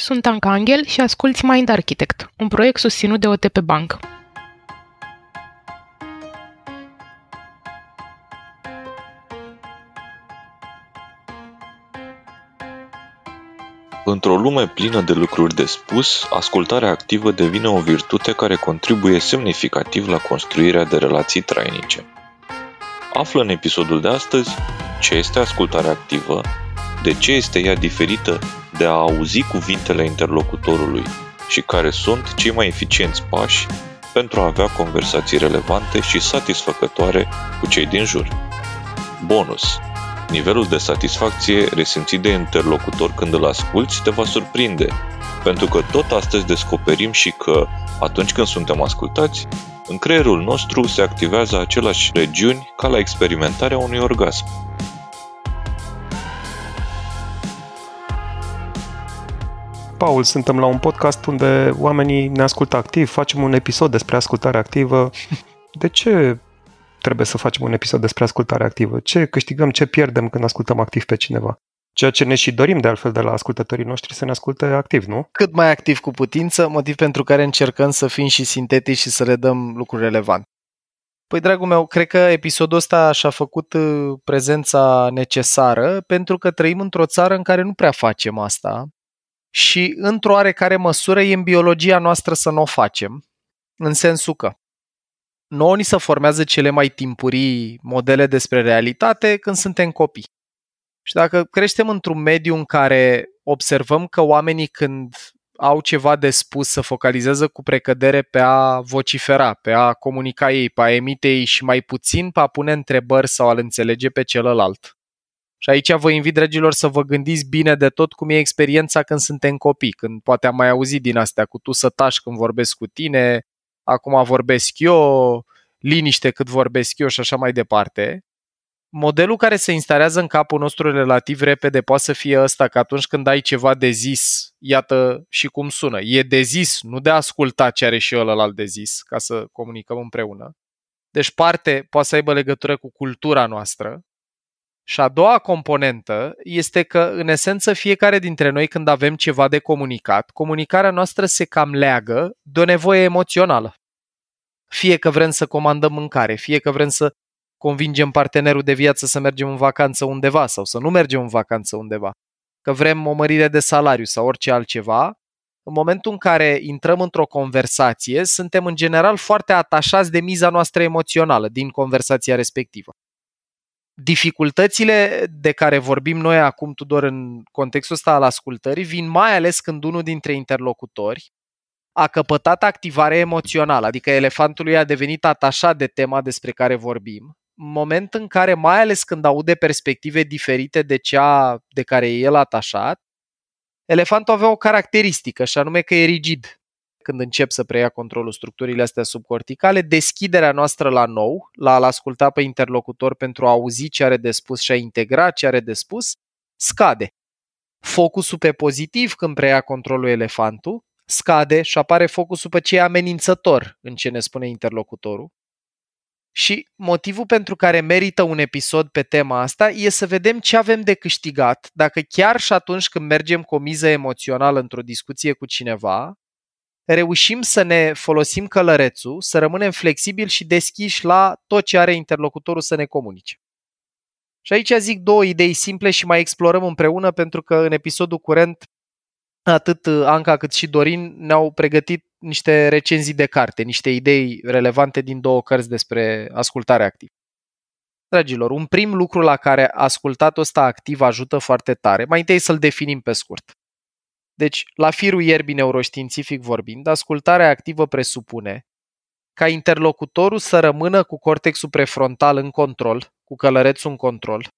Sunt Anca Angel și asculti Mind Architect, un proiect susținut de OTP Bank. Într-o lume plină de lucruri de spus, ascultarea activă devine o virtute care contribuie semnificativ la construirea de relații trainice. Află în episodul de astăzi ce este ascultarea activă, de ce este ea diferită de a auzi cuvintele interlocutorului și care sunt cei mai eficienți pași pentru a avea conversații relevante și satisfăcătoare cu cei din jur. Bonus! Nivelul de satisfacție resimțit de interlocutor când îl asculți te va surprinde, pentru că tot astăzi descoperim și că, atunci când suntem ascultați, în creierul nostru se activează aceleași regiuni ca la experimentarea unui orgasm. Paul, suntem la un podcast unde oamenii ne ascultă activ, facem un episod despre ascultare activă. De ce trebuie să facem un episod despre ascultare activă? Ce câștigăm, ce pierdem când ascultăm activ pe cineva? Ceea ce ne și dorim de altfel de la ascultătorii noștri să ne asculte activ, nu? Cât mai activ cu putință, motiv pentru care încercăm să fim și sintetici și să le dăm lucruri relevante. Păi, dragul meu, cred că episodul ăsta și-a făcut uh, prezența necesară pentru că trăim într-o țară în care nu prea facem asta și într-o oarecare măsură e în biologia noastră să nu o facem, în sensul că nouă ni se formează cele mai timpurii modele despre realitate când suntem copii. Și dacă creștem într-un mediu în care observăm că oamenii când au ceva de spus să focalizează cu precădere pe a vocifera, pe a comunica ei, pe a emite ei și mai puțin pe a pune întrebări sau a-l înțelege pe celălalt. Și aici vă invit, dragilor, să vă gândiți bine de tot cum e experiența când suntem copii, când poate am mai auzit din astea cu tu să tași când vorbesc cu tine, acum vorbesc eu, liniște cât vorbesc eu și așa mai departe. Modelul care se instalează în capul nostru relativ repede poate să fie ăsta că atunci când ai ceva de zis, iată și cum sună. E de zis, nu de ascultat ce are și ălălalt de zis, ca să comunicăm împreună. Deci parte poate să aibă legătură cu cultura noastră, și a doua componentă este că, în esență, fiecare dintre noi, când avem ceva de comunicat, comunicarea noastră se cam leagă de o nevoie emoțională. Fie că vrem să comandăm mâncare, fie că vrem să convingem partenerul de viață să mergem în vacanță undeva sau să nu mergem în vacanță undeva, că vrem o mărire de salariu sau orice altceva, în momentul în care intrăm într-o conversație, suntem în general foarte atașați de miza noastră emoțională din conversația respectivă dificultățile de care vorbim noi acum, Tudor, în contextul ăsta al ascultării, vin mai ales când unul dintre interlocutori a căpătat activare emoțională, adică elefantul a devenit atașat de tema despre care vorbim, moment în care, mai ales când aude perspective diferite de cea de care e el atașat, elefantul avea o caracteristică, și anume că e rigid când încep să preia controlul structurile astea subcorticale, deschiderea noastră la nou, la a-l asculta pe interlocutor pentru a auzi ce are de spus și a integra ce are de spus, scade. Focusul pe pozitiv când preia controlul elefantul scade și apare focusul pe ce e amenințător în ce ne spune interlocutorul. Și motivul pentru care merită un episod pe tema asta e să vedem ce avem de câștigat dacă chiar și atunci când mergem cu o miză emoțională într-o discuție cu cineva, reușim să ne folosim călărețul, să rămânem flexibili și deschiși la tot ce are interlocutorul să ne comunice. Și aici zic două idei simple și mai explorăm împreună pentru că în episodul curent atât Anca cât și Dorin ne-au pregătit niște recenzii de carte, niște idei relevante din două cărți despre ascultare activă. Dragilor, un prim lucru la care ascultatul ăsta activ ajută foarte tare, mai întâi să-l definim pe scurt. Deci, la firul ierbii neuroștiințific vorbind, ascultarea activă presupune ca interlocutorul să rămână cu cortexul prefrontal în control, cu călărețul în control,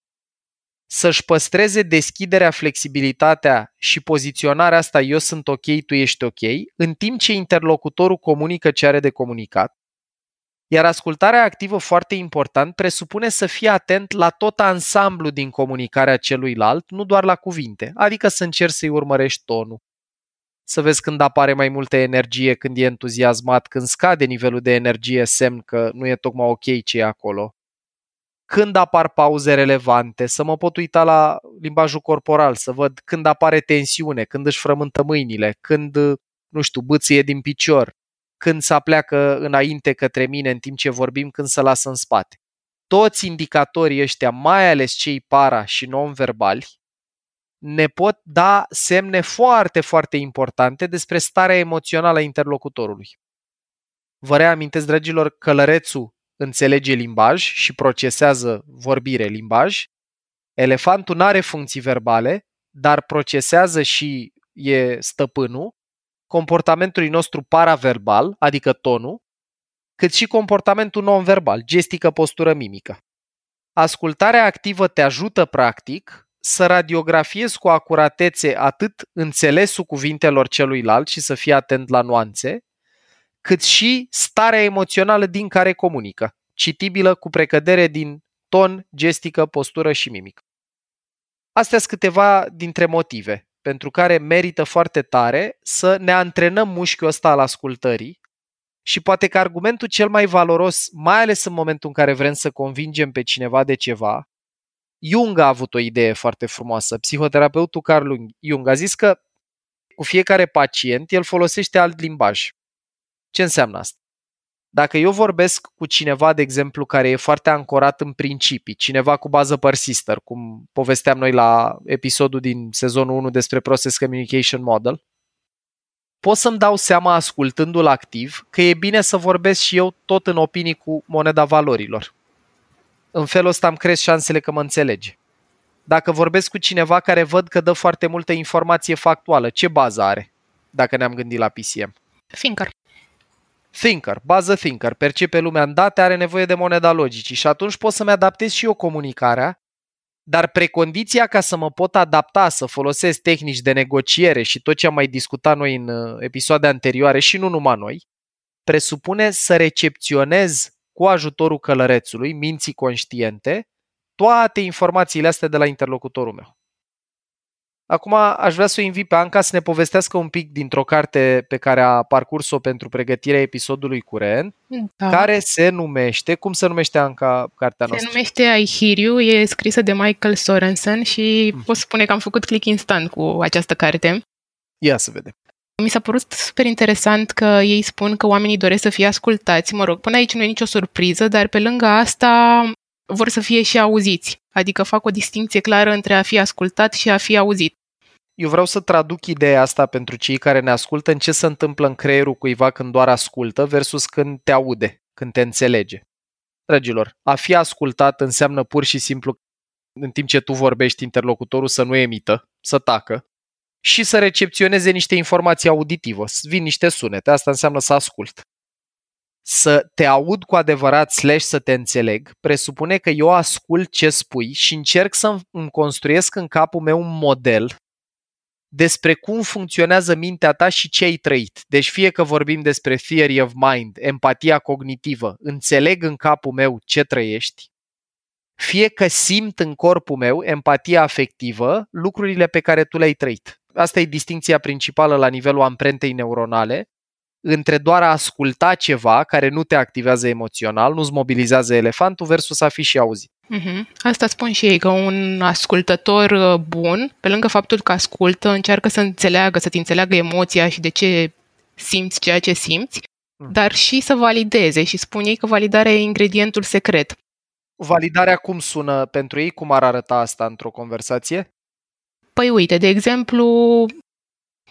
să-și păstreze deschiderea, flexibilitatea și poziționarea asta eu sunt ok, tu ești ok, în timp ce interlocutorul comunică ce are de comunicat, iar ascultarea activă, foarte important, presupune să fii atent la tot ansamblu din comunicarea celuilalt, nu doar la cuvinte, adică să încerci să-i urmărești tonul. Să vezi când apare mai multă energie, când e entuziasmat, când scade nivelul de energie, semn că nu e tocmai ok ce e acolo. când apar pauze relevante, să mă pot uita la limbajul corporal, să văd când apare tensiune, când își frământă mâinile, când, nu știu, bâție din picior, când să pleacă înainte către mine în timp ce vorbim, când să lasă în spate. Toți indicatorii ăștia, mai ales cei para și non-verbali, ne pot da semne foarte, foarte importante despre starea emoțională a interlocutorului. Vă reamintesc, dragilor, călărețul înțelege limbaj și procesează vorbire limbaj. Elefantul nu are funcții verbale, dar procesează și e stăpânul comportamentului nostru paraverbal, adică tonul, cât și comportamentul non-verbal, gestică, postură, mimică. Ascultarea activă te ajută, practic, să radiografiezi cu acuratețe atât înțelesul cuvintelor celuilalt și să fii atent la nuanțe, cât și starea emoțională din care comunică, citibilă cu precădere din ton, gestică, postură și mimică. Astea sunt câteva dintre motive pentru care merită foarte tare să ne antrenăm mușchiul ăsta al ascultării și poate că argumentul cel mai valoros, mai ales în momentul în care vrem să convingem pe cineva de ceva, Jung a avut o idee foarte frumoasă. Psihoterapeutul Carl Jung a zis că cu fiecare pacient el folosește alt limbaj. Ce înseamnă asta? Dacă eu vorbesc cu cineva, de exemplu, care e foarte ancorat în principii, cineva cu bază persister, cum povesteam noi la episodul din sezonul 1 despre Process Communication Model, pot să-mi dau seama, ascultându-l activ, că e bine să vorbesc și eu tot în opinii cu moneda valorilor. În felul ăsta îmi cresc șansele că mă înțelege. Dacă vorbesc cu cineva care văd că dă foarte multă informație factuală, ce bază are, dacă ne-am gândit la PCM? Thinker. Thinker, bază thinker, percepe lumea în date, are nevoie de moneda logicii și atunci pot să-mi adaptez și eu comunicarea, dar precondiția ca să mă pot adapta, să folosesc tehnici de negociere și tot ce am mai discutat noi în uh, episoade anterioare și nu numai noi, presupune să recepționez cu ajutorul călărețului, minții conștiente, toate informațiile astea de la interlocutorul meu. Acum aș vrea să o invit pe Anca să ne povestească un pic dintr-o carte pe care a parcurs-o pentru pregătirea episodului curent, da. care se numește, cum se numește Anca cartea noastră? Se numește I Hear You, e scrisă de Michael Sorensen și mm. pot spune că am făcut click instant cu această carte. Ia să vedem. Mi s-a părut super interesant că ei spun că oamenii doresc să fie ascultați. Mă rog, până aici nu e nicio surpriză, dar pe lângă asta vor să fie și auziți. Adică fac o distinție clară între a fi ascultat și a fi auzit. Eu vreau să traduc ideea asta pentru cei care ne ascultă în ce se întâmplă în creierul cuiva când doar ascultă versus când te aude, când te înțelege. Dragilor, a fi ascultat înseamnă pur și simplu în timp ce tu vorbești interlocutorul să nu emită, să tacă și să recepționeze niște informații auditivă, să vin niște sunete. Asta înseamnă să ascult. Să te aud cu adevărat slash să te înțeleg presupune că eu ascult ce spui și încerc să îmi construiesc în capul meu un model despre cum funcționează mintea ta și ce ai trăit. Deci fie că vorbim despre theory of mind, empatia cognitivă, înțeleg în capul meu ce trăiești, fie că simt în corpul meu empatia afectivă lucrurile pe care tu le-ai trăit. Asta e distinția principală la nivelul amprentei neuronale între doar a asculta ceva care nu te activează emoțional, nu-ți mobilizează elefantul versus a fi și auzit. Mm-hmm. Asta spun și ei, că un ascultător uh, bun, pe lângă faptul că ascultă, încearcă să înțeleagă, să-ți înțeleagă emoția și de ce simți ceea ce simți, mm. dar și să valideze și spun ei că validarea e ingredientul secret. Validarea cum sună pentru ei? Cum ar arăta asta într-o conversație? Păi uite, de exemplu,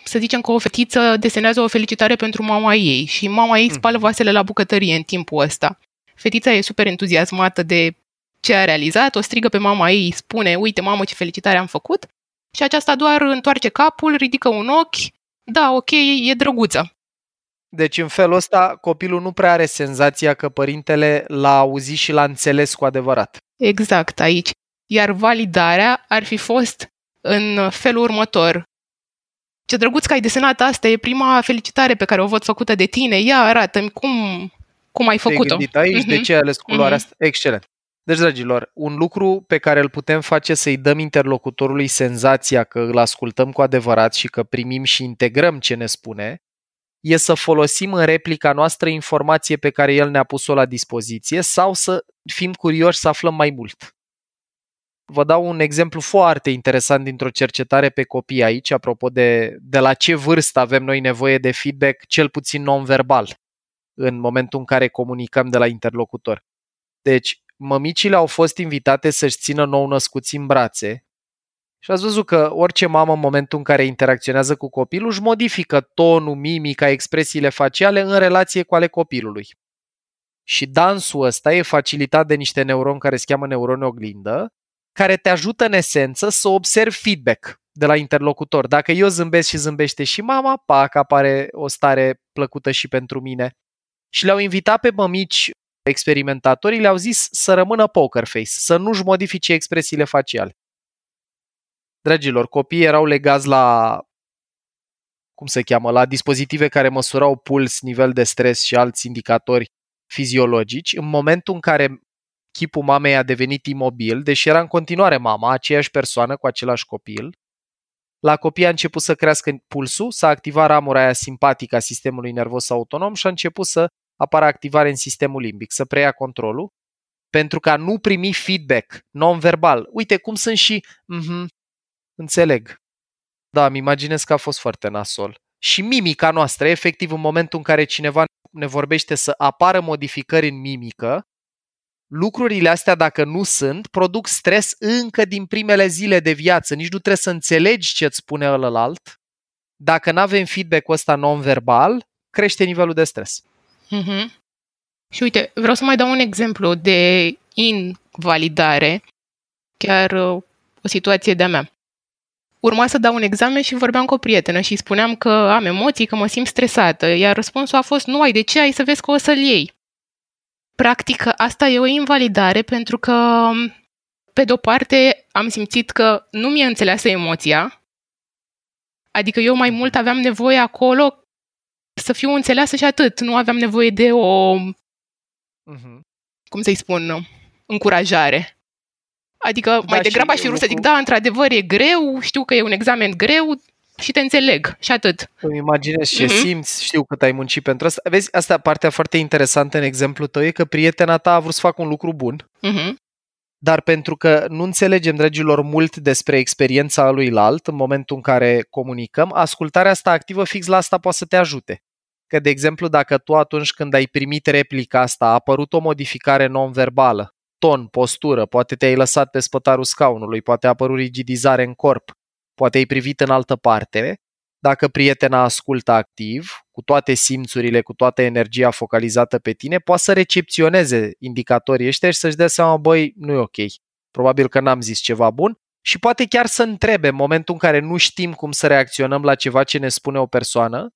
să zicem că o fetiță desenează o felicitare pentru mama ei și mama ei spală mm. vasele la bucătărie în timpul ăsta. Fetița e super entuziasmată de ce a realizat, o strigă pe mama ei, îi spune, uite mamă ce felicitare am făcut și aceasta doar întoarce capul, ridică un ochi, da, ok, e drăguță. Deci în felul ăsta copilul nu prea are senzația că părintele l-a auzit și l-a înțeles cu adevărat. Exact, aici. Iar validarea ar fi fost în felul următor. Ce drăguț că ai desenat asta, e prima felicitare pe care o văd făcută de tine. Ia, arată-mi cum, cum ai făcut-o. Te aici, uh-huh. de mhm. ce ai ales culoarea uh-huh. asta? Excelent. Deci, dragilor, un lucru pe care îl putem face să-i dăm interlocutorului senzația că îl ascultăm cu adevărat și că primim și integrăm ce ne spune, e să folosim în replica noastră informație pe care el ne-a pus-o la dispoziție sau să fim curioși să aflăm mai mult. Vă dau un exemplu foarte interesant dintr-o cercetare pe copii aici, apropo de, de la ce vârstă avem noi nevoie de feedback, cel puțin non-verbal, în momentul în care comunicăm de la interlocutor. Deci, mămicile au fost invitate să-și țină nou născuți în brațe și ați văzut că orice mamă în momentul în care interacționează cu copilul își modifică tonul, mimica, expresiile faciale în relație cu ale copilului. Și dansul ăsta e facilitat de niște neuroni care se cheamă neuroni oglindă, care te ajută în esență să observi feedback de la interlocutor. Dacă eu zâmbesc și zâmbește și mama, pac, apare o stare plăcută și pentru mine. Și le-au invitat pe mămici experimentatorii, le-au zis să rămână poker face, să nu-și modifice expresiile faciale. Dragilor, copiii erau legați la cum se cheamă, la dispozitive care măsurau puls, nivel de stres și alți indicatori fiziologici. În momentul în care chipul mamei a devenit imobil, deși era în continuare mama, aceeași persoană cu același copil, la copii a început să crească pulsul, s-a activat ramura aia simpatică a sistemului nervos autonom și a început să apară activare în sistemul limbic, să preia controlul, pentru că a nu primi feedback non-verbal. Uite cum sunt și, mm-hmm, înțeleg. Da, îmi imaginez că a fost foarte nasol. Și mimica noastră, efectiv, în momentul în care cineva ne vorbește să apară modificări în mimică, lucrurile astea, dacă nu sunt, produc stres încă din primele zile de viață. Nici nu trebuie să înțelegi ce îți spune ălălalt. Dacă nu avem feedback-ul ăsta non-verbal, crește nivelul de stres. Mm-hmm. Și uite, vreau să mai dau un exemplu de invalidare, chiar uh, o situație de-a mea. Urma să dau un examen și vorbeam cu o prietenă și spuneam că am emoții, că mă simt stresată, iar răspunsul a fost nu ai de ce, ai să vezi că o să-l iei. Practic, asta e o invalidare pentru că, pe de-o parte, am simțit că nu mi-a înțeleasă emoția, adică eu mai mult aveam nevoie acolo să fiu înțeleasă și atât. Nu aveam nevoie de o, uh-huh. cum să-i spun, încurajare. Adică da, mai degrabă aș fi vrut să zic, da, într-adevăr e greu, știu că e un examen greu și te înțeleg și atât. Îmi imaginez ce uh-huh. simți, știu cât ai muncit pentru asta. Vezi, asta partea foarte interesantă în exemplu tău e că prietena ta a vrut să facă un lucru bun, uh-huh. dar pentru că nu înțelegem, dragilor, mult despre experiența lui alt în momentul în care comunicăm, ascultarea asta activă fix la asta poate să te ajute. Că, de exemplu, dacă tu atunci când ai primit replica asta a apărut o modificare non-verbală, ton, postură, poate te-ai lăsat pe spătarul scaunului, poate a apărut rigidizare în corp, poate ai privit în altă parte, dacă prietena ascultă activ, cu toate simțurile, cu toată energia focalizată pe tine, poate să recepționeze indicatorii ăștia și să-și dea seama, băi, nu e ok. Probabil că n-am zis ceva bun și poate chiar să întrebe în momentul în care nu știm cum să reacționăm la ceva ce ne spune o persoană,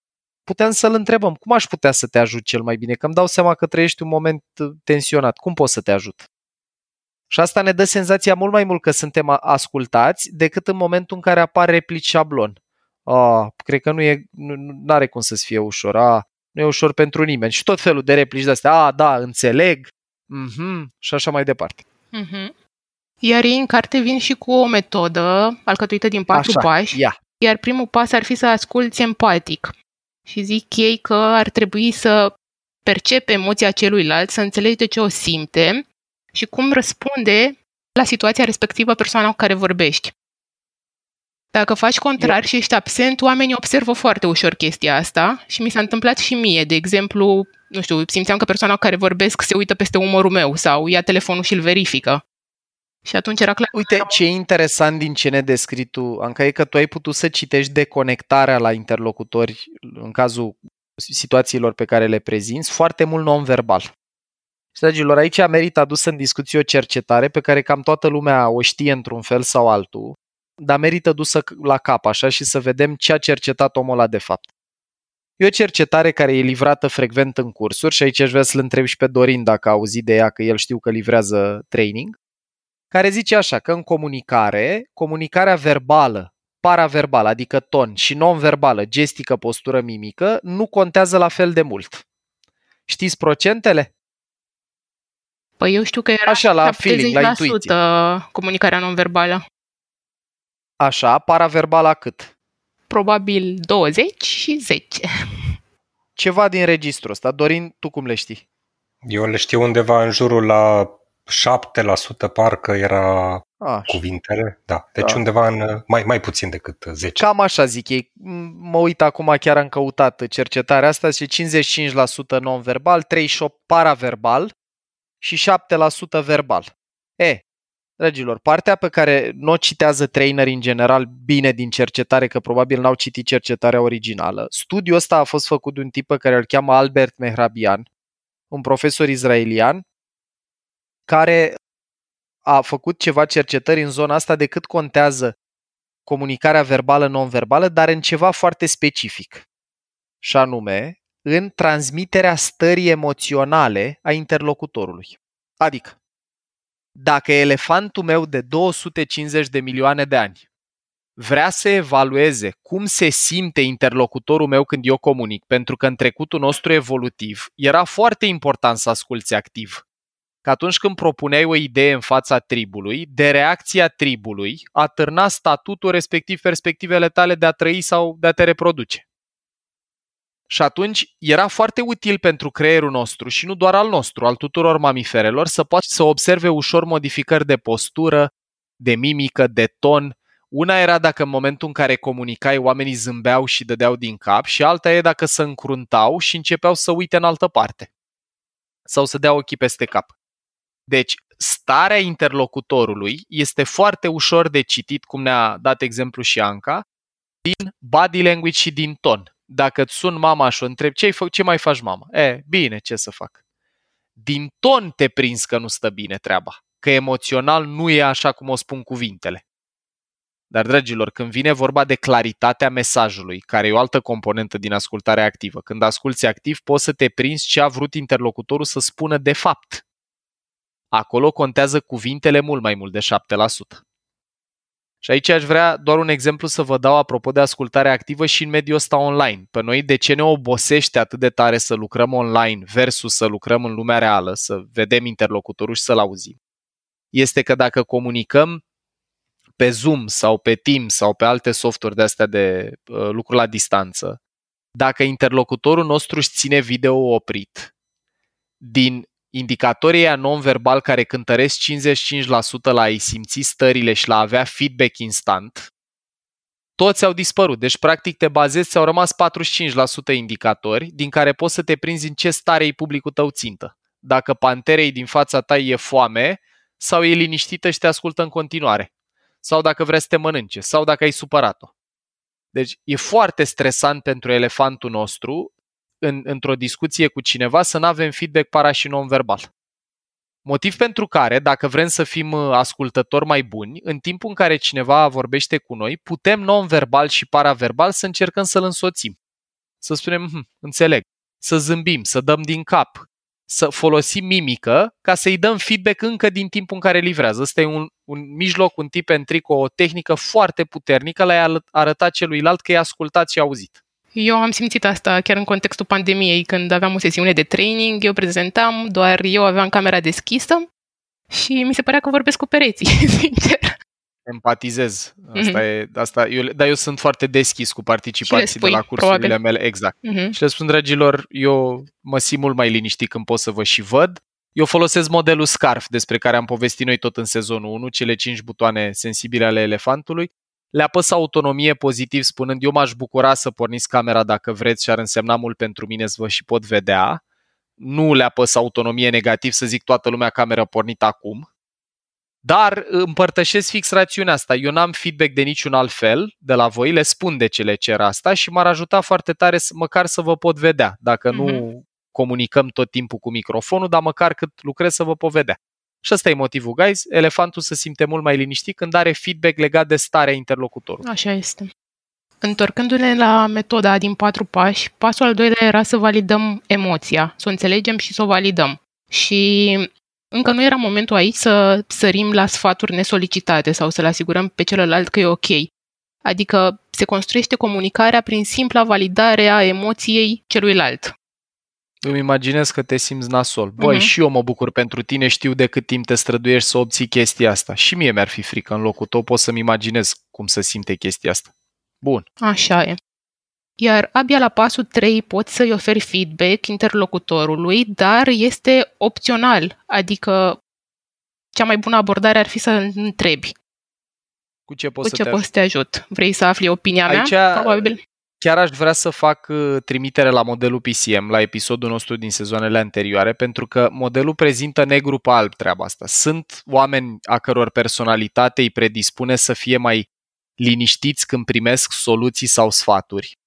putem să-l întrebăm, cum aș putea să te ajut cel mai bine? Că îmi dau seama că trăiești un moment tensionat. Cum pot să te ajut? Și asta ne dă senzația mult mai mult că suntem ascultați decât în momentul în care apar replici șablon. Ah, cred că nu e, nu are cum să-ți fie ușor. Ah, nu e ușor pentru nimeni. Și tot felul de replici de astea. Ah, da, înțeleg. Mm-hmm, și așa mai departe. Mm-hmm. Iar ei în carte vin și cu o metodă alcătuită din patru așa, pași. Ia. Iar primul pas ar fi să asculți empatic. Și zic ei că ar trebui să percepe emoția celuilalt, să înțelegi de ce o simte și cum răspunde la situația respectivă persoana cu care vorbești. Dacă faci contrar Eu... și ești absent, oamenii observă foarte ușor chestia asta și mi s-a întâmplat și mie. De exemplu, nu știu, simțeam că persoana cu care vorbesc se uită peste umărul meu sau ia telefonul și îl verifică. Și atunci era clar. Uite, ce e interesant din ce ne descrii tu, Anca, e că tu ai putut să citești deconectarea la interlocutori în cazul situațiilor pe care le prezinți, foarte mult non-verbal. Și, dragilor, aici merită adusă în discuție o cercetare pe care cam toată lumea o știe într-un fel sau altul, dar merită dusă la cap așa și să vedem ce a cercetat omul ăla de fapt. E o cercetare care e livrată frecvent în cursuri și aici aș vrea să-l întreb și pe Dorin dacă a auzit de ea, că el știu că livrează training, care zice așa, că în comunicare, comunicarea verbală, paraverbală, adică ton, și non-verbală, gestică, postură, mimică, nu contează la fel de mult. Știți procentele? Păi eu știu că era Așa, la feeling, la intuiție. comunicarea non-verbală. Așa, paraverbala cât? Probabil 20 și 10. ceva din registrul ăsta. Dorin, tu cum le știi? Eu le știu undeva în jurul la 7% parcă era A, cuvintele. Da, deci Da. undeva în mai, mai puțin decât 10. Cam așa zic ei. M- Mă uit acum, chiar am căutat cercetarea asta și 55% non-verbal, 38% paraverbal și 7% verbal. E, dragilor, partea pe care nu o citează traineri în general bine din cercetare, că probabil n-au citit cercetarea originală. Studiul ăsta a fost făcut de un tip pe care îl cheamă Albert Mehrabian, un profesor izraelian, care a făcut ceva cercetări în zona asta de cât contează comunicarea verbală non-verbală, dar în ceva foarte specific. Și anume, în transmiterea stării emoționale a interlocutorului. Adică, dacă elefantul meu de 250 de milioane de ani vrea să evalueze cum se simte interlocutorul meu când eu comunic, pentru că în trecutul nostru evolutiv era foarte important să asculți activ. Că atunci când propuneai o idee în fața tribului, de reacția tribului atârna statutul respectiv perspectivele tale de a trăi sau de a te reproduce. Și atunci era foarte util pentru creierul nostru și nu doar al nostru, al tuturor mamiferelor, să poată să observe ușor modificări de postură, de mimică, de ton. Una era dacă în momentul în care comunicai oamenii zâmbeau și dădeau din cap și alta e dacă se încruntau și începeau să uite în altă parte sau să dea ochii peste cap. Deci, starea interlocutorului este foarte ușor de citit, cum ne-a dat exemplu și Anca, din body language și din ton. Dacă îți sun mama și o întreb ce, fă, ce mai faci mama? E, bine, ce să fac? Din ton te prins că nu stă bine treaba, că emoțional nu e așa cum o spun cuvintele. Dar, dragilor, când vine vorba de claritatea mesajului, care e o altă componentă din ascultarea activă, când asculți activ, poți să te prinzi ce a vrut interlocutorul să spună de fapt. Acolo contează cuvintele mult mai mult de 7%. Și aici aș vrea doar un exemplu să vă dau apropo de ascultare activă și în mediul ăsta online. Pe noi de ce ne obosește atât de tare să lucrăm online versus să lucrăm în lumea reală, să vedem interlocutorul și să-l auzim? Este că dacă comunicăm pe Zoom sau pe Teams sau pe alte softuri de astea de uh, lucru la distanță, dacă interlocutorul nostru își ține video oprit, din indicatorii ăia non-verbal care cântăresc 55% la a-i simți stările și la a avea feedback instant, toți au dispărut. Deci, practic, te bazezi, ți-au rămas 45% indicatori, din care poți să te prinzi în ce stare e publicul tău țintă. Dacă panterei din fața ta e foame sau e liniștită și te ascultă în continuare. Sau dacă vrea să te mănânce, sau dacă ai supărat-o. Deci e foarte stresant pentru elefantul nostru în, într-o discuție cu cineva să nu avem feedback para și non-verbal. Motiv pentru care, dacă vrem să fim uh, ascultători mai buni, în timpul în care cineva vorbește cu noi, putem non-verbal și paraverbal să încercăm să-l însoțim. Să spunem, hm, înțeleg, să zâmbim, să dăm din cap, să folosim mimică ca să-i dăm feedback încă din timpul în care livrează. Ăsta e un, un mijloc, un tip and trick, o tehnică foarte puternică la a arăta celuilalt că e ascultat și auzit. Eu am simțit asta chiar în contextul pandemiei, când aveam o sesiune de training, eu prezentam, doar eu aveam camera deschisă și mi se părea că vorbesc cu pereții, sincer. Empatizez. Asta mm-hmm. e, asta, eu, dar eu sunt foarte deschis cu participanții spui, de la cursurile probabil. mele. Exact. Mhm. Și le spun, dragilor, eu mă simt mult mai liniștit când pot să vă și văd. Eu folosesc modelul SCARF, despre care am povestit noi tot în sezonul 1, cele 5 butoane sensibile ale elefantului. Le apăs autonomie pozitiv, spunând, eu m-aș bucura să porniți camera dacă vreți și ar însemna mult pentru mine să vă și pot vedea. Nu le apăs autonomie negativ, să zic toată lumea camera pornită acum. Dar împărtășesc fix rațiunea asta. Eu n-am feedback de niciun alt fel de la voi, le spun de ce le cer asta și m-ar ajuta foarte tare să, măcar să vă pot vedea. Dacă mm-hmm. nu comunicăm tot timpul cu microfonul, dar măcar cât lucrez să vă pot vedea. Și ăsta e motivul, guys. Elefantul se simte mult mai liniștit când are feedback legat de starea interlocutorului. Așa este. Întorcându-ne la metoda din patru pași, pasul al doilea era să validăm emoția, să o înțelegem și să o validăm. Și încă nu era momentul aici să sărim la sfaturi nesolicitate sau să-l asigurăm pe celălalt că e ok. Adică se construiește comunicarea prin simpla validare a emoției celuilalt. Îmi imaginez că te simți nasol. Băi, uh-huh. și eu mă bucur pentru tine, știu de cât timp te străduiești să obții chestia asta. Și mie mi-ar fi frică în locul tău, pot să-mi imaginez cum să simte chestia asta. Bun. Așa e. Iar abia la pasul 3 poți să-i oferi feedback interlocutorului, dar este opțional, adică cea mai bună abordare ar fi să întrebi. Cu ce pot Cu să ce te poți să te ajut? Vrei să afli opinia Aici- mea? Probabil. Chiar aș vrea să fac uh, trimitere la modelul PCM, la episodul nostru din sezoanele anterioare, pentru că modelul prezintă negru pe alb treaba asta. Sunt oameni a căror personalitate îi predispune să fie mai liniștiți când primesc soluții sau sfaturi.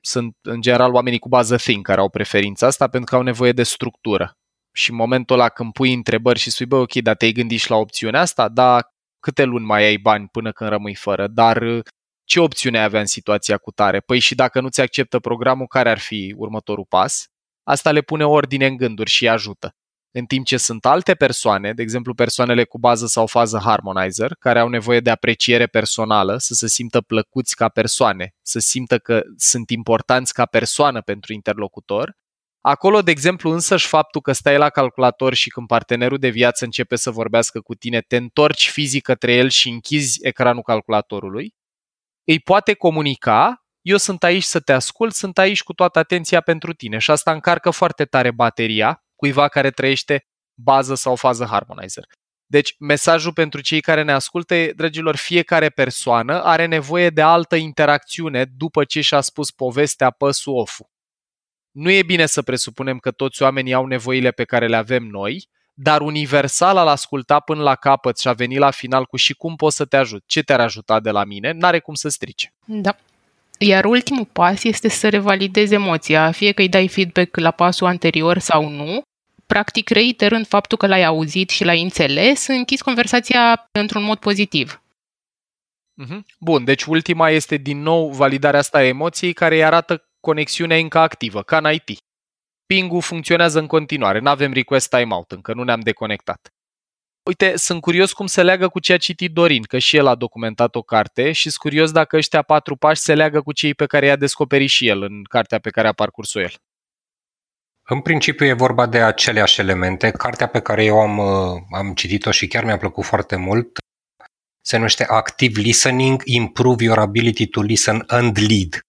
Sunt, în general, oamenii cu bază think care au preferința asta pentru că au nevoie de structură. Și în momentul ăla când pui întrebări și spui, bă, ok, dar te-ai gândit și la opțiunea asta? Da, câte luni mai ai bani până când rămâi fără? Dar uh, ce opțiune ai avea în situația cu tare? Păi și dacă nu ți acceptă programul, care ar fi următorul pas? Asta le pune ordine în gânduri și îi ajută. În timp ce sunt alte persoane, de exemplu persoanele cu bază sau fază harmonizer, care au nevoie de apreciere personală, să se simtă plăcuți ca persoane, să simtă că sunt importanți ca persoană pentru interlocutor, Acolo, de exemplu, însăși faptul că stai la calculator și când partenerul de viață începe să vorbească cu tine, te întorci fizic către el și închizi ecranul calculatorului, îi poate comunica, eu sunt aici să te ascult, sunt aici cu toată atenția pentru tine și asta încarcă foarte tare bateria cuiva care trăiește bază sau fază harmonizer. Deci, mesajul pentru cei care ne ascultă e, dragilor, fiecare persoană are nevoie de altă interacțiune după ce și-a spus povestea păsul off Nu e bine să presupunem că toți oamenii au nevoile pe care le avem noi, dar universal al asculta până la capăt și a venit la final cu și cum pot să te ajut, ce te-ar ajuta de la mine, n-are cum să strice. Da. Iar ultimul pas este să revalidezi emoția, fie că îi dai feedback la pasul anterior sau nu. Practic, reiterând faptul că l-ai auzit și l-ai înțeles, închizi conversația într-un mod pozitiv. Mhm. Bun, deci ultima este din nou validarea asta a emoției care îi arată conexiunea încă activă, ca în IT. Ping-ul funcționează în continuare, nu avem request timeout, încă nu ne-am deconectat. Uite, sunt curios cum se leagă cu ce a citit Dorin, că și el a documentat o carte și sunt curios dacă ăștia patru pași se leagă cu cei pe care i-a descoperit și el în cartea pe care a parcurs-o el. În principiu e vorba de aceleași elemente. Cartea pe care eu am, uh, am citit-o și chiar mi-a plăcut foarte mult se numește Active Listening, Improve Your Ability to Listen and Lead.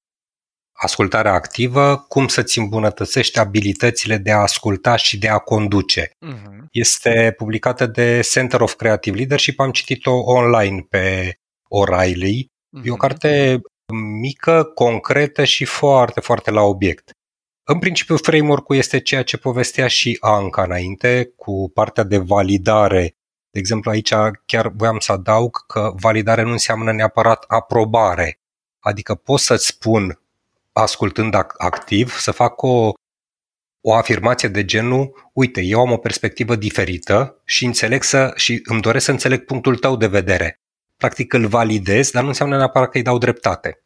Ascultarea activă, cum să-ți îmbunătățești abilitățile de a asculta și de a conduce. Uh-huh. Este publicată de Center of Creative Leadership, am citit-o online pe O'Reilly. uh-huh. E o carte mică, concretă și foarte, foarte la obiect. În principiu, framework-ul este ceea ce povestea și Anca înainte, cu partea de validare. De exemplu, aici chiar voiam să adaug că validare nu înseamnă neapărat aprobare. Adică pot să-ți spun, ascultând activ, să fac o, o afirmație de genul, uite, eu am o perspectivă diferită și înțeleg să, și îmi doresc să înțeleg punctul tău de vedere. Practic îl validez, dar nu înseamnă neapărat că îi dau dreptate.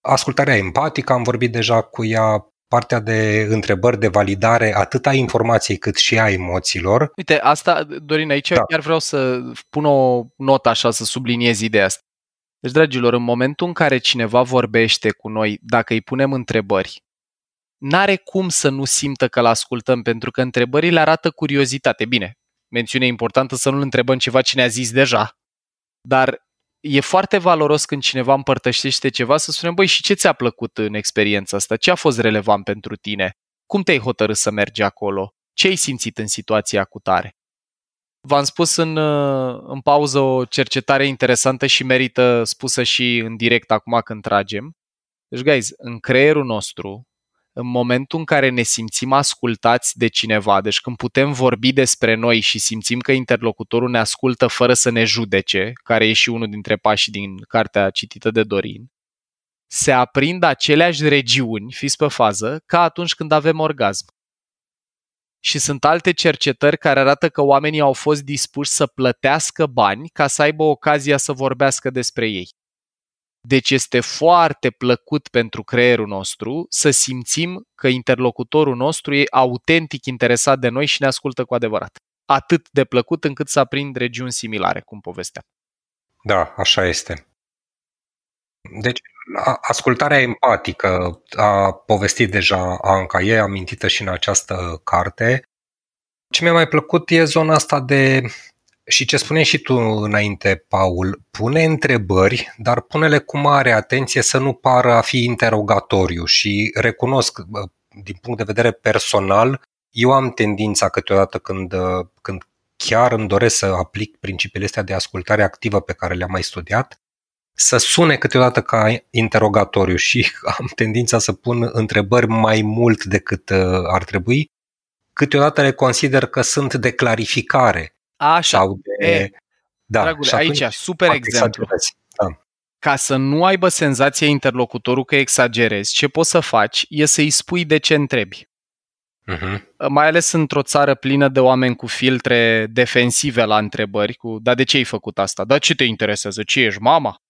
Ascultarea empatică, am vorbit deja cu ea, partea de întrebări de validare atât a informației cât și a emoțiilor. Uite, asta, Dorin, aici da. chiar vreau să pun o notă așa, să subliniez ideea asta. Deci, dragilor, în momentul în care cineva vorbește cu noi, dacă îi punem întrebări, n-are cum să nu simtă că l-ascultăm, pentru că întrebările arată curiozitate. Bine, mențiune importantă să nu-l întrebăm ceva ce ne-a zis deja, dar e foarte valoros când cineva împărtășește ceva să spunem, băi, și ce ți-a plăcut în experiența asta? Ce a fost relevant pentru tine? Cum te-ai hotărât să mergi acolo? Ce ai simțit în situația cu tare? V-am spus în, în pauză o cercetare interesantă și merită spusă și în direct acum când tragem. Deci, guys, în creierul nostru, în momentul în care ne simțim ascultați de cineva, deci când putem vorbi despre noi și simțim că interlocutorul ne ascultă fără să ne judece, care e și unul dintre pașii din cartea citită de Dorin, se aprind aceleași regiuni, fiți pe fază, ca atunci când avem orgasm. Și sunt alte cercetări care arată că oamenii au fost dispuși să plătească bani ca să aibă ocazia să vorbească despre ei. Deci este foarte plăcut pentru creierul nostru să simțim că interlocutorul nostru e autentic interesat de noi și ne ascultă cu adevărat. Atât de plăcut încât să aprind regiuni similare, cum povestea. Da, așa este. Deci, ascultarea empatică a povestit deja Anca, e amintită și în această carte. Ce mi-a mai plăcut e zona asta de Și ce spuneai și tu înainte, Paul, pune întrebări, dar pune-le cu mare atenție să nu pară a fi interogatoriu și recunosc, din punct de vedere personal, eu am tendința câteodată când, când chiar îmi doresc să aplic principiile astea de ascultare activă pe care le-am mai studiat, să sune câteodată ca interogatoriu și am tendința să pun întrebări mai mult decât uh, ar trebui. Câteodată le consider că sunt de clarificare. Așa. Sau de... E, da, Dragule, aici, super exemplu. Da. Ca să nu aibă senzația interlocutorul că exagerezi, ce poți să faci e să-i spui de ce întrebi. Uh-huh. Mai ales într-o țară plină de oameni cu filtre defensive la întrebări, cu dar de ce ai făcut asta? Dar ce te interesează? Ce ești, mama?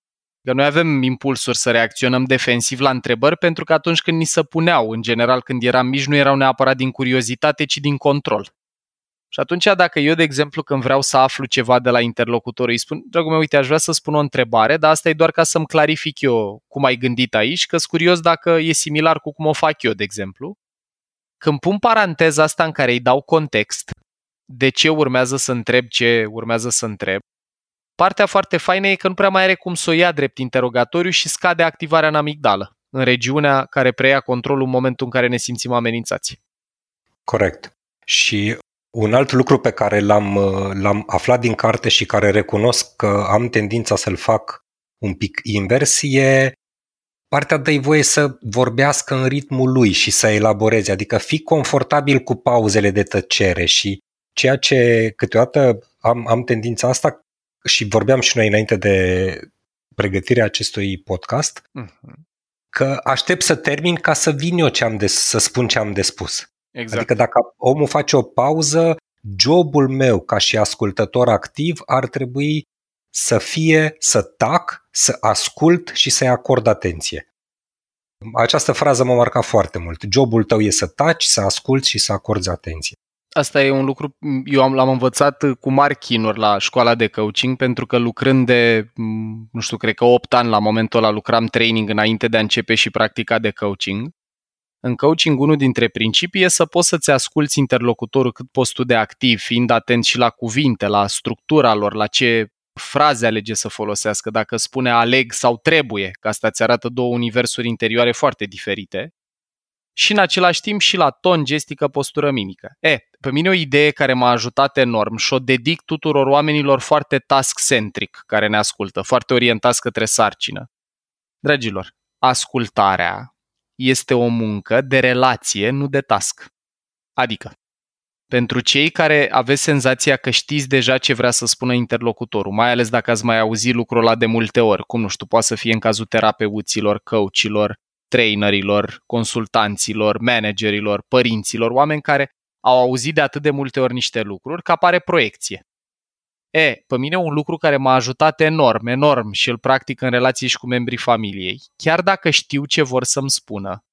Că noi avem impulsuri să reacționăm defensiv la întrebări pentru că atunci când ni se puneau, în general când eram mici, nu erau neapărat din curiozitate, ci din control. Și atunci, dacă eu, de exemplu, când vreau să aflu ceva de la interlocutor, îi spun, dragul meu, uite, aș vrea să spun o întrebare, dar asta e doar ca să-mi clarific eu cum ai gândit aici, că sunt curios dacă e similar cu cum o fac eu, de exemplu. Când pun paranteza asta în care îi dau context, de ce urmează să întreb ce urmează să întreb, partea foarte faină e că nu prea mai are cum să o ia drept interogatoriu și scade activarea în amigdală, în regiunea care preia controlul în momentul în care ne simțim amenințați. Corect. Și un alt lucru pe care l-am, l-am aflat din carte și care recunosc că am tendința să-l fac un pic invers e partea dă voie să vorbească în ritmul lui și să elaboreze, adică fi confortabil cu pauzele de tăcere și ceea ce câteodată am, am tendința asta și vorbeam și noi înainte de pregătirea acestui podcast, uh-huh. că aștept să termin ca să vin eu ce am de, să spun ce am de spus. Exact. Adică dacă omul face o pauză, jobul meu ca și ascultător activ ar trebui să fie să tac, să ascult și să-i acord atenție. Această frază mă marca foarte mult. Jobul tău e să taci, să asculți și să acorzi atenție. Asta e un lucru, eu am, l-am învățat cu mari chinuri la școala de coaching, pentru că lucrând de, nu știu, cred că 8 ani la momentul ăla lucram training înainte de a începe și practica de coaching. În coaching, unul dintre principii e să poți să-ți asculți interlocutorul cât poți tu de activ, fiind atent și la cuvinte, la structura lor, la ce fraze alege să folosească, dacă spune aleg sau trebuie, că asta ți arată două universuri interioare foarte diferite, și în același timp și la ton, gestică, postură, mimică. E, pe mine o idee care m-a ajutat enorm și o dedic tuturor oamenilor foarte task-centric care ne ascultă, foarte orientați către sarcină. Dragilor, ascultarea este o muncă de relație, nu de task. Adică, pentru cei care aveți senzația că știți deja ce vrea să spună interlocutorul, mai ales dacă ați mai auzit lucrul ăla de multe ori, cum nu știu, poate să fie în cazul terapeuților, coachilor, trainerilor, consultanților, managerilor, părinților, oameni care au auzit de atât de multe ori niște lucruri că apare proiecție. E, pe mine un lucru care m-a ajutat enorm, enorm și îl practic în relații și cu membrii familiei, chiar dacă știu ce vor să-mi spună,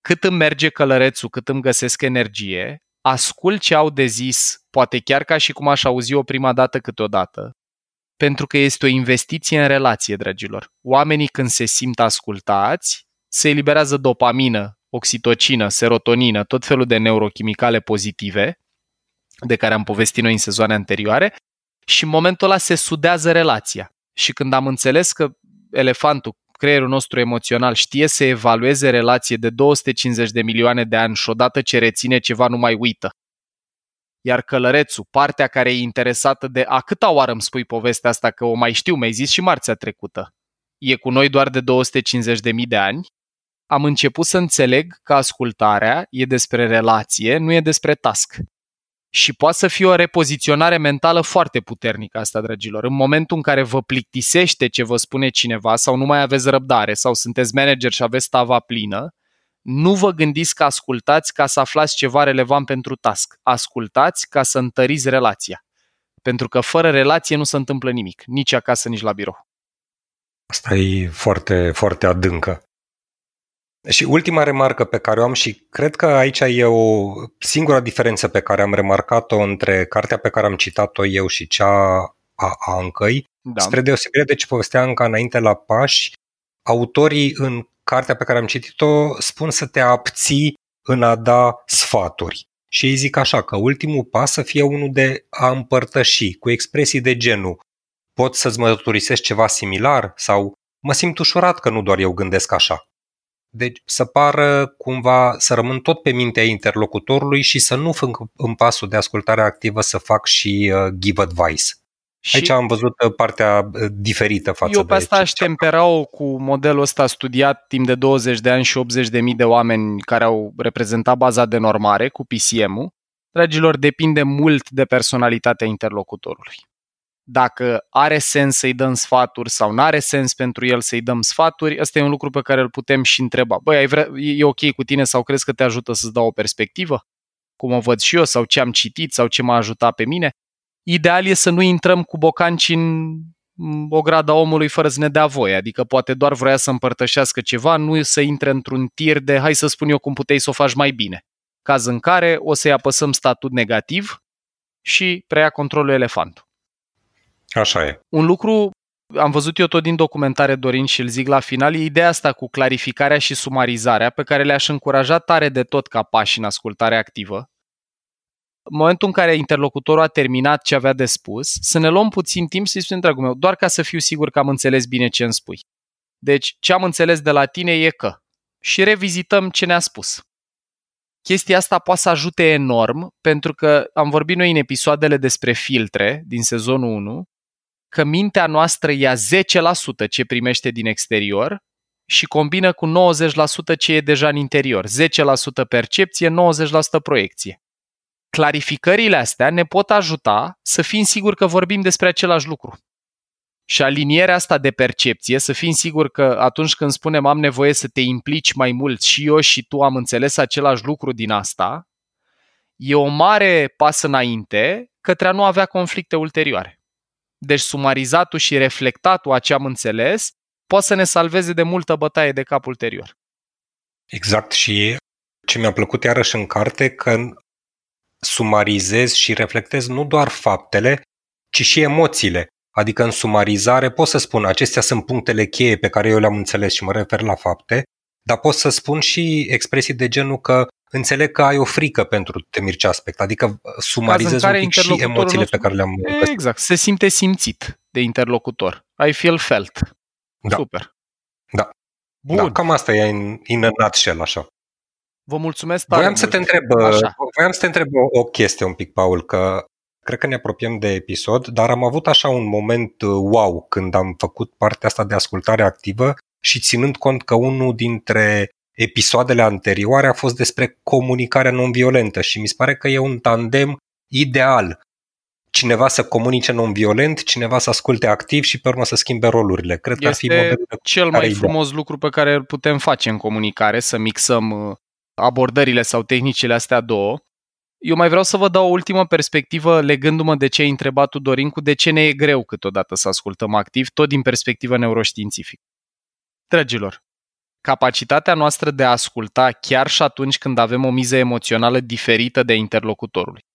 cât îmi merge călărețul, cât îmi găsesc energie, ascult ce au de zis, poate chiar ca și cum aș auzi o prima dată câteodată, pentru că este o investiție în relație, dragilor. Oamenii când se simt ascultați, se eliberează dopamină, oxitocină, serotonină, tot felul de neurochimicale pozitive, de care am povestit noi în sezoane anterioare, și în momentul ăla se sudează relația. Și când am înțeles că elefantul, creierul nostru emoțional, știe să evalueze relație de 250 de milioane de ani și odată ce reține ceva nu mai uită. Iar călărețul, partea care e interesată de a câta oară îmi spui povestea asta, că o mai știu, mi-ai zis și marțea trecută, e cu noi doar de 250 de mii de ani, am început să înțeleg că ascultarea e despre relație, nu e despre task. Și poate să fie o repoziționare mentală foarte puternică asta, dragilor. În momentul în care vă plictisește ce vă spune cineva sau nu mai aveți răbdare sau sunteți manager și aveți tava plină, nu vă gândiți că ascultați ca să aflați ceva relevant pentru task. Ascultați ca să întăriți relația. Pentru că fără relație nu se întâmplă nimic, nici acasă, nici la birou. Asta e foarte, foarte adâncă. Și ultima remarcă pe care o am și cred că aici e o singura diferență pe care am remarcat-o între cartea pe care am citat-o eu și cea a Ancăi, da. spre deosebire de ce povestea Anca înainte la pași, autorii în cartea pe care am citit-o spun să te abții în a da sfaturi. și ei zic așa că ultimul pas să fie unul de a împărtăși, cu expresii de genul pot să-ți mărturisesc ceva similar sau mă simt ușurat că nu doar eu gândesc așa. Deci să pară cumva să rămân tot pe mintea interlocutorului și să nu fac în pasul de ascultare activă să fac și uh, give advice. Și Aici am văzut uh, partea uh, diferită față Eu pe asta aș tempera-o cu modelul ăsta studiat timp de 20 de ani și 80 de mii de oameni care au reprezentat baza de normare cu PCM-ul. Dragilor, depinde mult de personalitatea interlocutorului. Dacă are sens să-i dăm sfaturi sau nu are sens pentru el să-i dăm sfaturi, ăsta e un lucru pe care îl putem și întreba. Băi, ai vrea, e ok cu tine sau crezi că te ajută să-ți dau o perspectivă? Cum o văd și eu sau ce am citit sau ce m-a ajutat pe mine? ideal e să nu intrăm cu bocanci în o grada omului fără să ne dea voie, adică poate doar vrea să împărtășească ceva, nu să intre într-un tir de hai să spun eu cum puteai să o faci mai bine. Caz în care o să-i apăsăm statut negativ și preia controlul elefantul. Așa e. Un lucru am văzut eu tot din documentare Dorin și îl zic la final, e ideea asta cu clarificarea și sumarizarea pe care le-aș încuraja tare de tot ca pași în ascultare activă, în momentul în care interlocutorul a terminat ce avea de spus, să ne luăm puțin timp să-i spunem, dragul meu, doar ca să fiu sigur că am înțeles bine ce îmi spui. Deci, ce am înțeles de la tine e că. Și revizităm ce ne-a spus. Chestia asta poate să ajute enorm, pentru că am vorbit noi în episoadele despre filtre din sezonul 1, că mintea noastră ia 10% ce primește din exterior și combină cu 90% ce e deja în interior. 10% percepție, 90% proiecție clarificările astea ne pot ajuta să fim siguri că vorbim despre același lucru. Și alinierea asta de percepție, să fim siguri că atunci când spunem am nevoie să te implici mai mult și eu și tu am înțeles același lucru din asta, e o mare pas înainte către a nu avea conflicte ulterioare. Deci sumarizatul și reflectatul a ce am înțeles poate să ne salveze de multă bătaie de cap ulterior. Exact și ce mi-a plăcut iarăși în carte, că sumarizez și reflectez nu doar faptele, ci și emoțiile. Adică în sumarizare pot să spun acestea sunt punctele cheie pe care eu le-am înțeles și mă refer la fapte, dar pot să spun și expresii de genul că înțeleg că ai o frică pentru temirce aspect, adică sumarizez un pic și emoțiile pe care le-am găsit. Exact, se simte simțit de interlocutor. I feel felt. Da. Super. Da. Bun. Da, cam asta e în, in a nutshell, așa. Vă mulțumesc tare voiam mult. Să te întreb, Așa. voiam să te întreb o, o chestie un pic, Paul, că cred că ne apropiem de episod, dar am avut așa un moment uh, wow când am făcut partea asta de ascultare activă și ținând cont că unul dintre episoadele anterioare a fost despre comunicarea non-violentă și mi se pare că e un tandem ideal. Cineva să comunice non-violent, cineva să asculte activ și pe urmă să schimbe rolurile. Cred este că ar fi modelul cel mai frumos ideal. lucru pe care îl putem face în comunicare, să mixăm uh, abordările sau tehnicile astea două. Eu mai vreau să vă dau o ultimă perspectivă legându-mă de ce ai întrebat tu, Dorin, cu de ce ne e greu câteodată să ascultăm activ, tot din perspectivă neuroștiințifică. Dragilor, capacitatea noastră de a asculta chiar și atunci când avem o miză emoțională diferită de interlocutorului.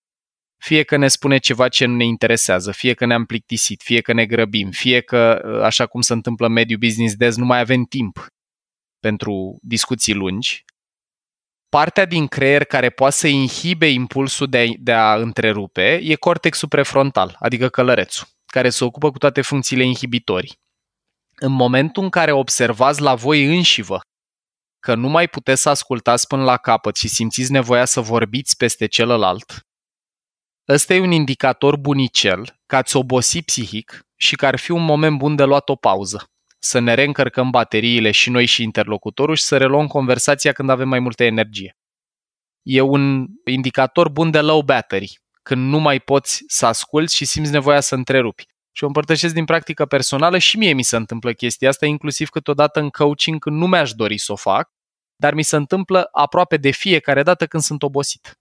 Fie că ne spune ceva ce nu ne interesează, fie că ne-am plictisit, fie că ne grăbim, fie că, așa cum se întâmplă în mediul business des, nu mai avem timp pentru discuții lungi, partea din creier care poate să inhibe impulsul de a, de a întrerupe e cortexul prefrontal, adică călărețul, care se ocupă cu toate funcțiile inhibitorii. În momentul în care observați la voi înșivă că nu mai puteți să ascultați până la capăt și simțiți nevoia să vorbiți peste celălalt, ăsta e un indicator bunicel că ați obosit psihic și că ar fi un moment bun de luat o pauză să ne reîncărcăm bateriile și noi și interlocutorul și să reluăm conversația când avem mai multă energie. E un indicator bun de low battery, când nu mai poți să asculți și simți nevoia să întrerupi. Și o împărtășesc din practică personală și mie mi se întâmplă chestia asta, inclusiv câteodată în coaching când nu mi-aș dori să o fac, dar mi se întâmplă aproape de fiecare dată când sunt obosit.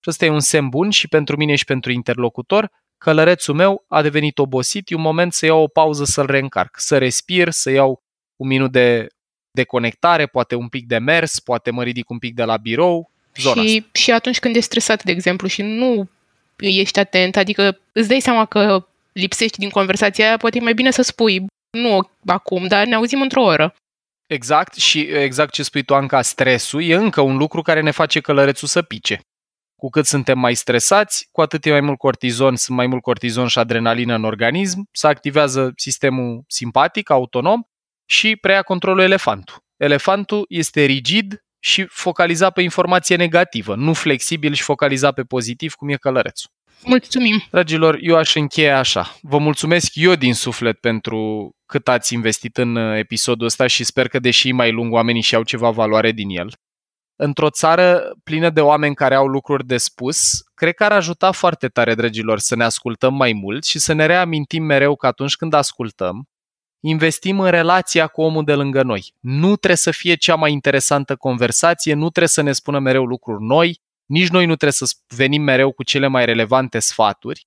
Și ăsta e un semn bun și pentru mine și pentru interlocutor călărețul meu a devenit obosit, e un moment să iau o pauză să-l reîncarc, să respir, să iau un minut de deconectare, poate un pic de mers, poate mă ridic un pic de la birou, zona și, asta. și atunci când ești stresat, de exemplu, și nu ești atent, adică îți dai seama că lipsești din conversația aia, poate e mai bine să spui, nu acum, dar ne auzim într-o oră. Exact și exact ce spui tu, Anca, stresul e încă un lucru care ne face călărețul să pice. Cu cât suntem mai stresați, cu atât e mai mult cortizon, sunt mai mult cortizon și adrenalină în organism, se activează sistemul simpatic, autonom și preia controlul elefantul. Elefantul este rigid și focalizat pe informație negativă, nu flexibil și focalizat pe pozitiv, cum e călărețul. Mulțumim! Dragilor, eu aș încheia așa. Vă mulțumesc eu din suflet pentru cât ați investit în uh, episodul ăsta și sper că, deși mai lung, oamenii și-au ceva valoare din el. Într-o țară plină de oameni care au lucruri de spus, cred că ar ajuta foarte tare, dragilor, să ne ascultăm mai mult și să ne reamintim mereu că atunci când ascultăm, investim în relația cu omul de lângă noi. Nu trebuie să fie cea mai interesantă conversație, nu trebuie să ne spună mereu lucruri noi, nici noi nu trebuie să venim mereu cu cele mai relevante sfaturi.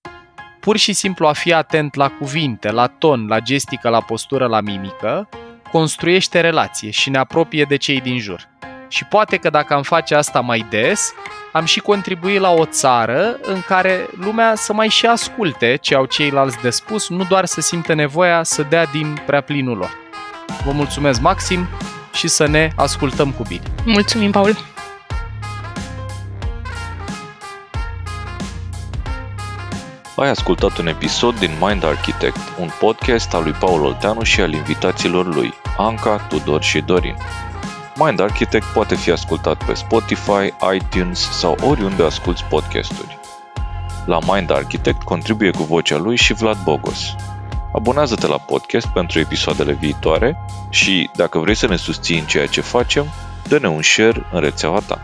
Pur și simplu a fi atent la cuvinte, la ton, la gestică, la postură, la mimică, construiește relație și ne apropie de cei din jur. Și poate că dacă am face asta mai des, am și contribuit la o țară în care lumea să mai și asculte ce au ceilalți de spus, nu doar să simtă nevoia să dea din prea plinul lor. Vă mulțumesc, Maxim, și să ne ascultăm cu bine. Mulțumim, Paul! Ai ascultat un episod din Mind Architect, un podcast al lui Paul Olteanu și al invitaților lui, Anca, Tudor și Dorin. Mind Architect poate fi ascultat pe Spotify, iTunes sau oriunde asculti podcasturi. La Mind Architect contribuie cu vocea lui și Vlad Bogos. Abonează-te la podcast pentru episoadele viitoare și, dacă vrei să ne susții în ceea ce facem, dă-ne un share în rețeaua ta.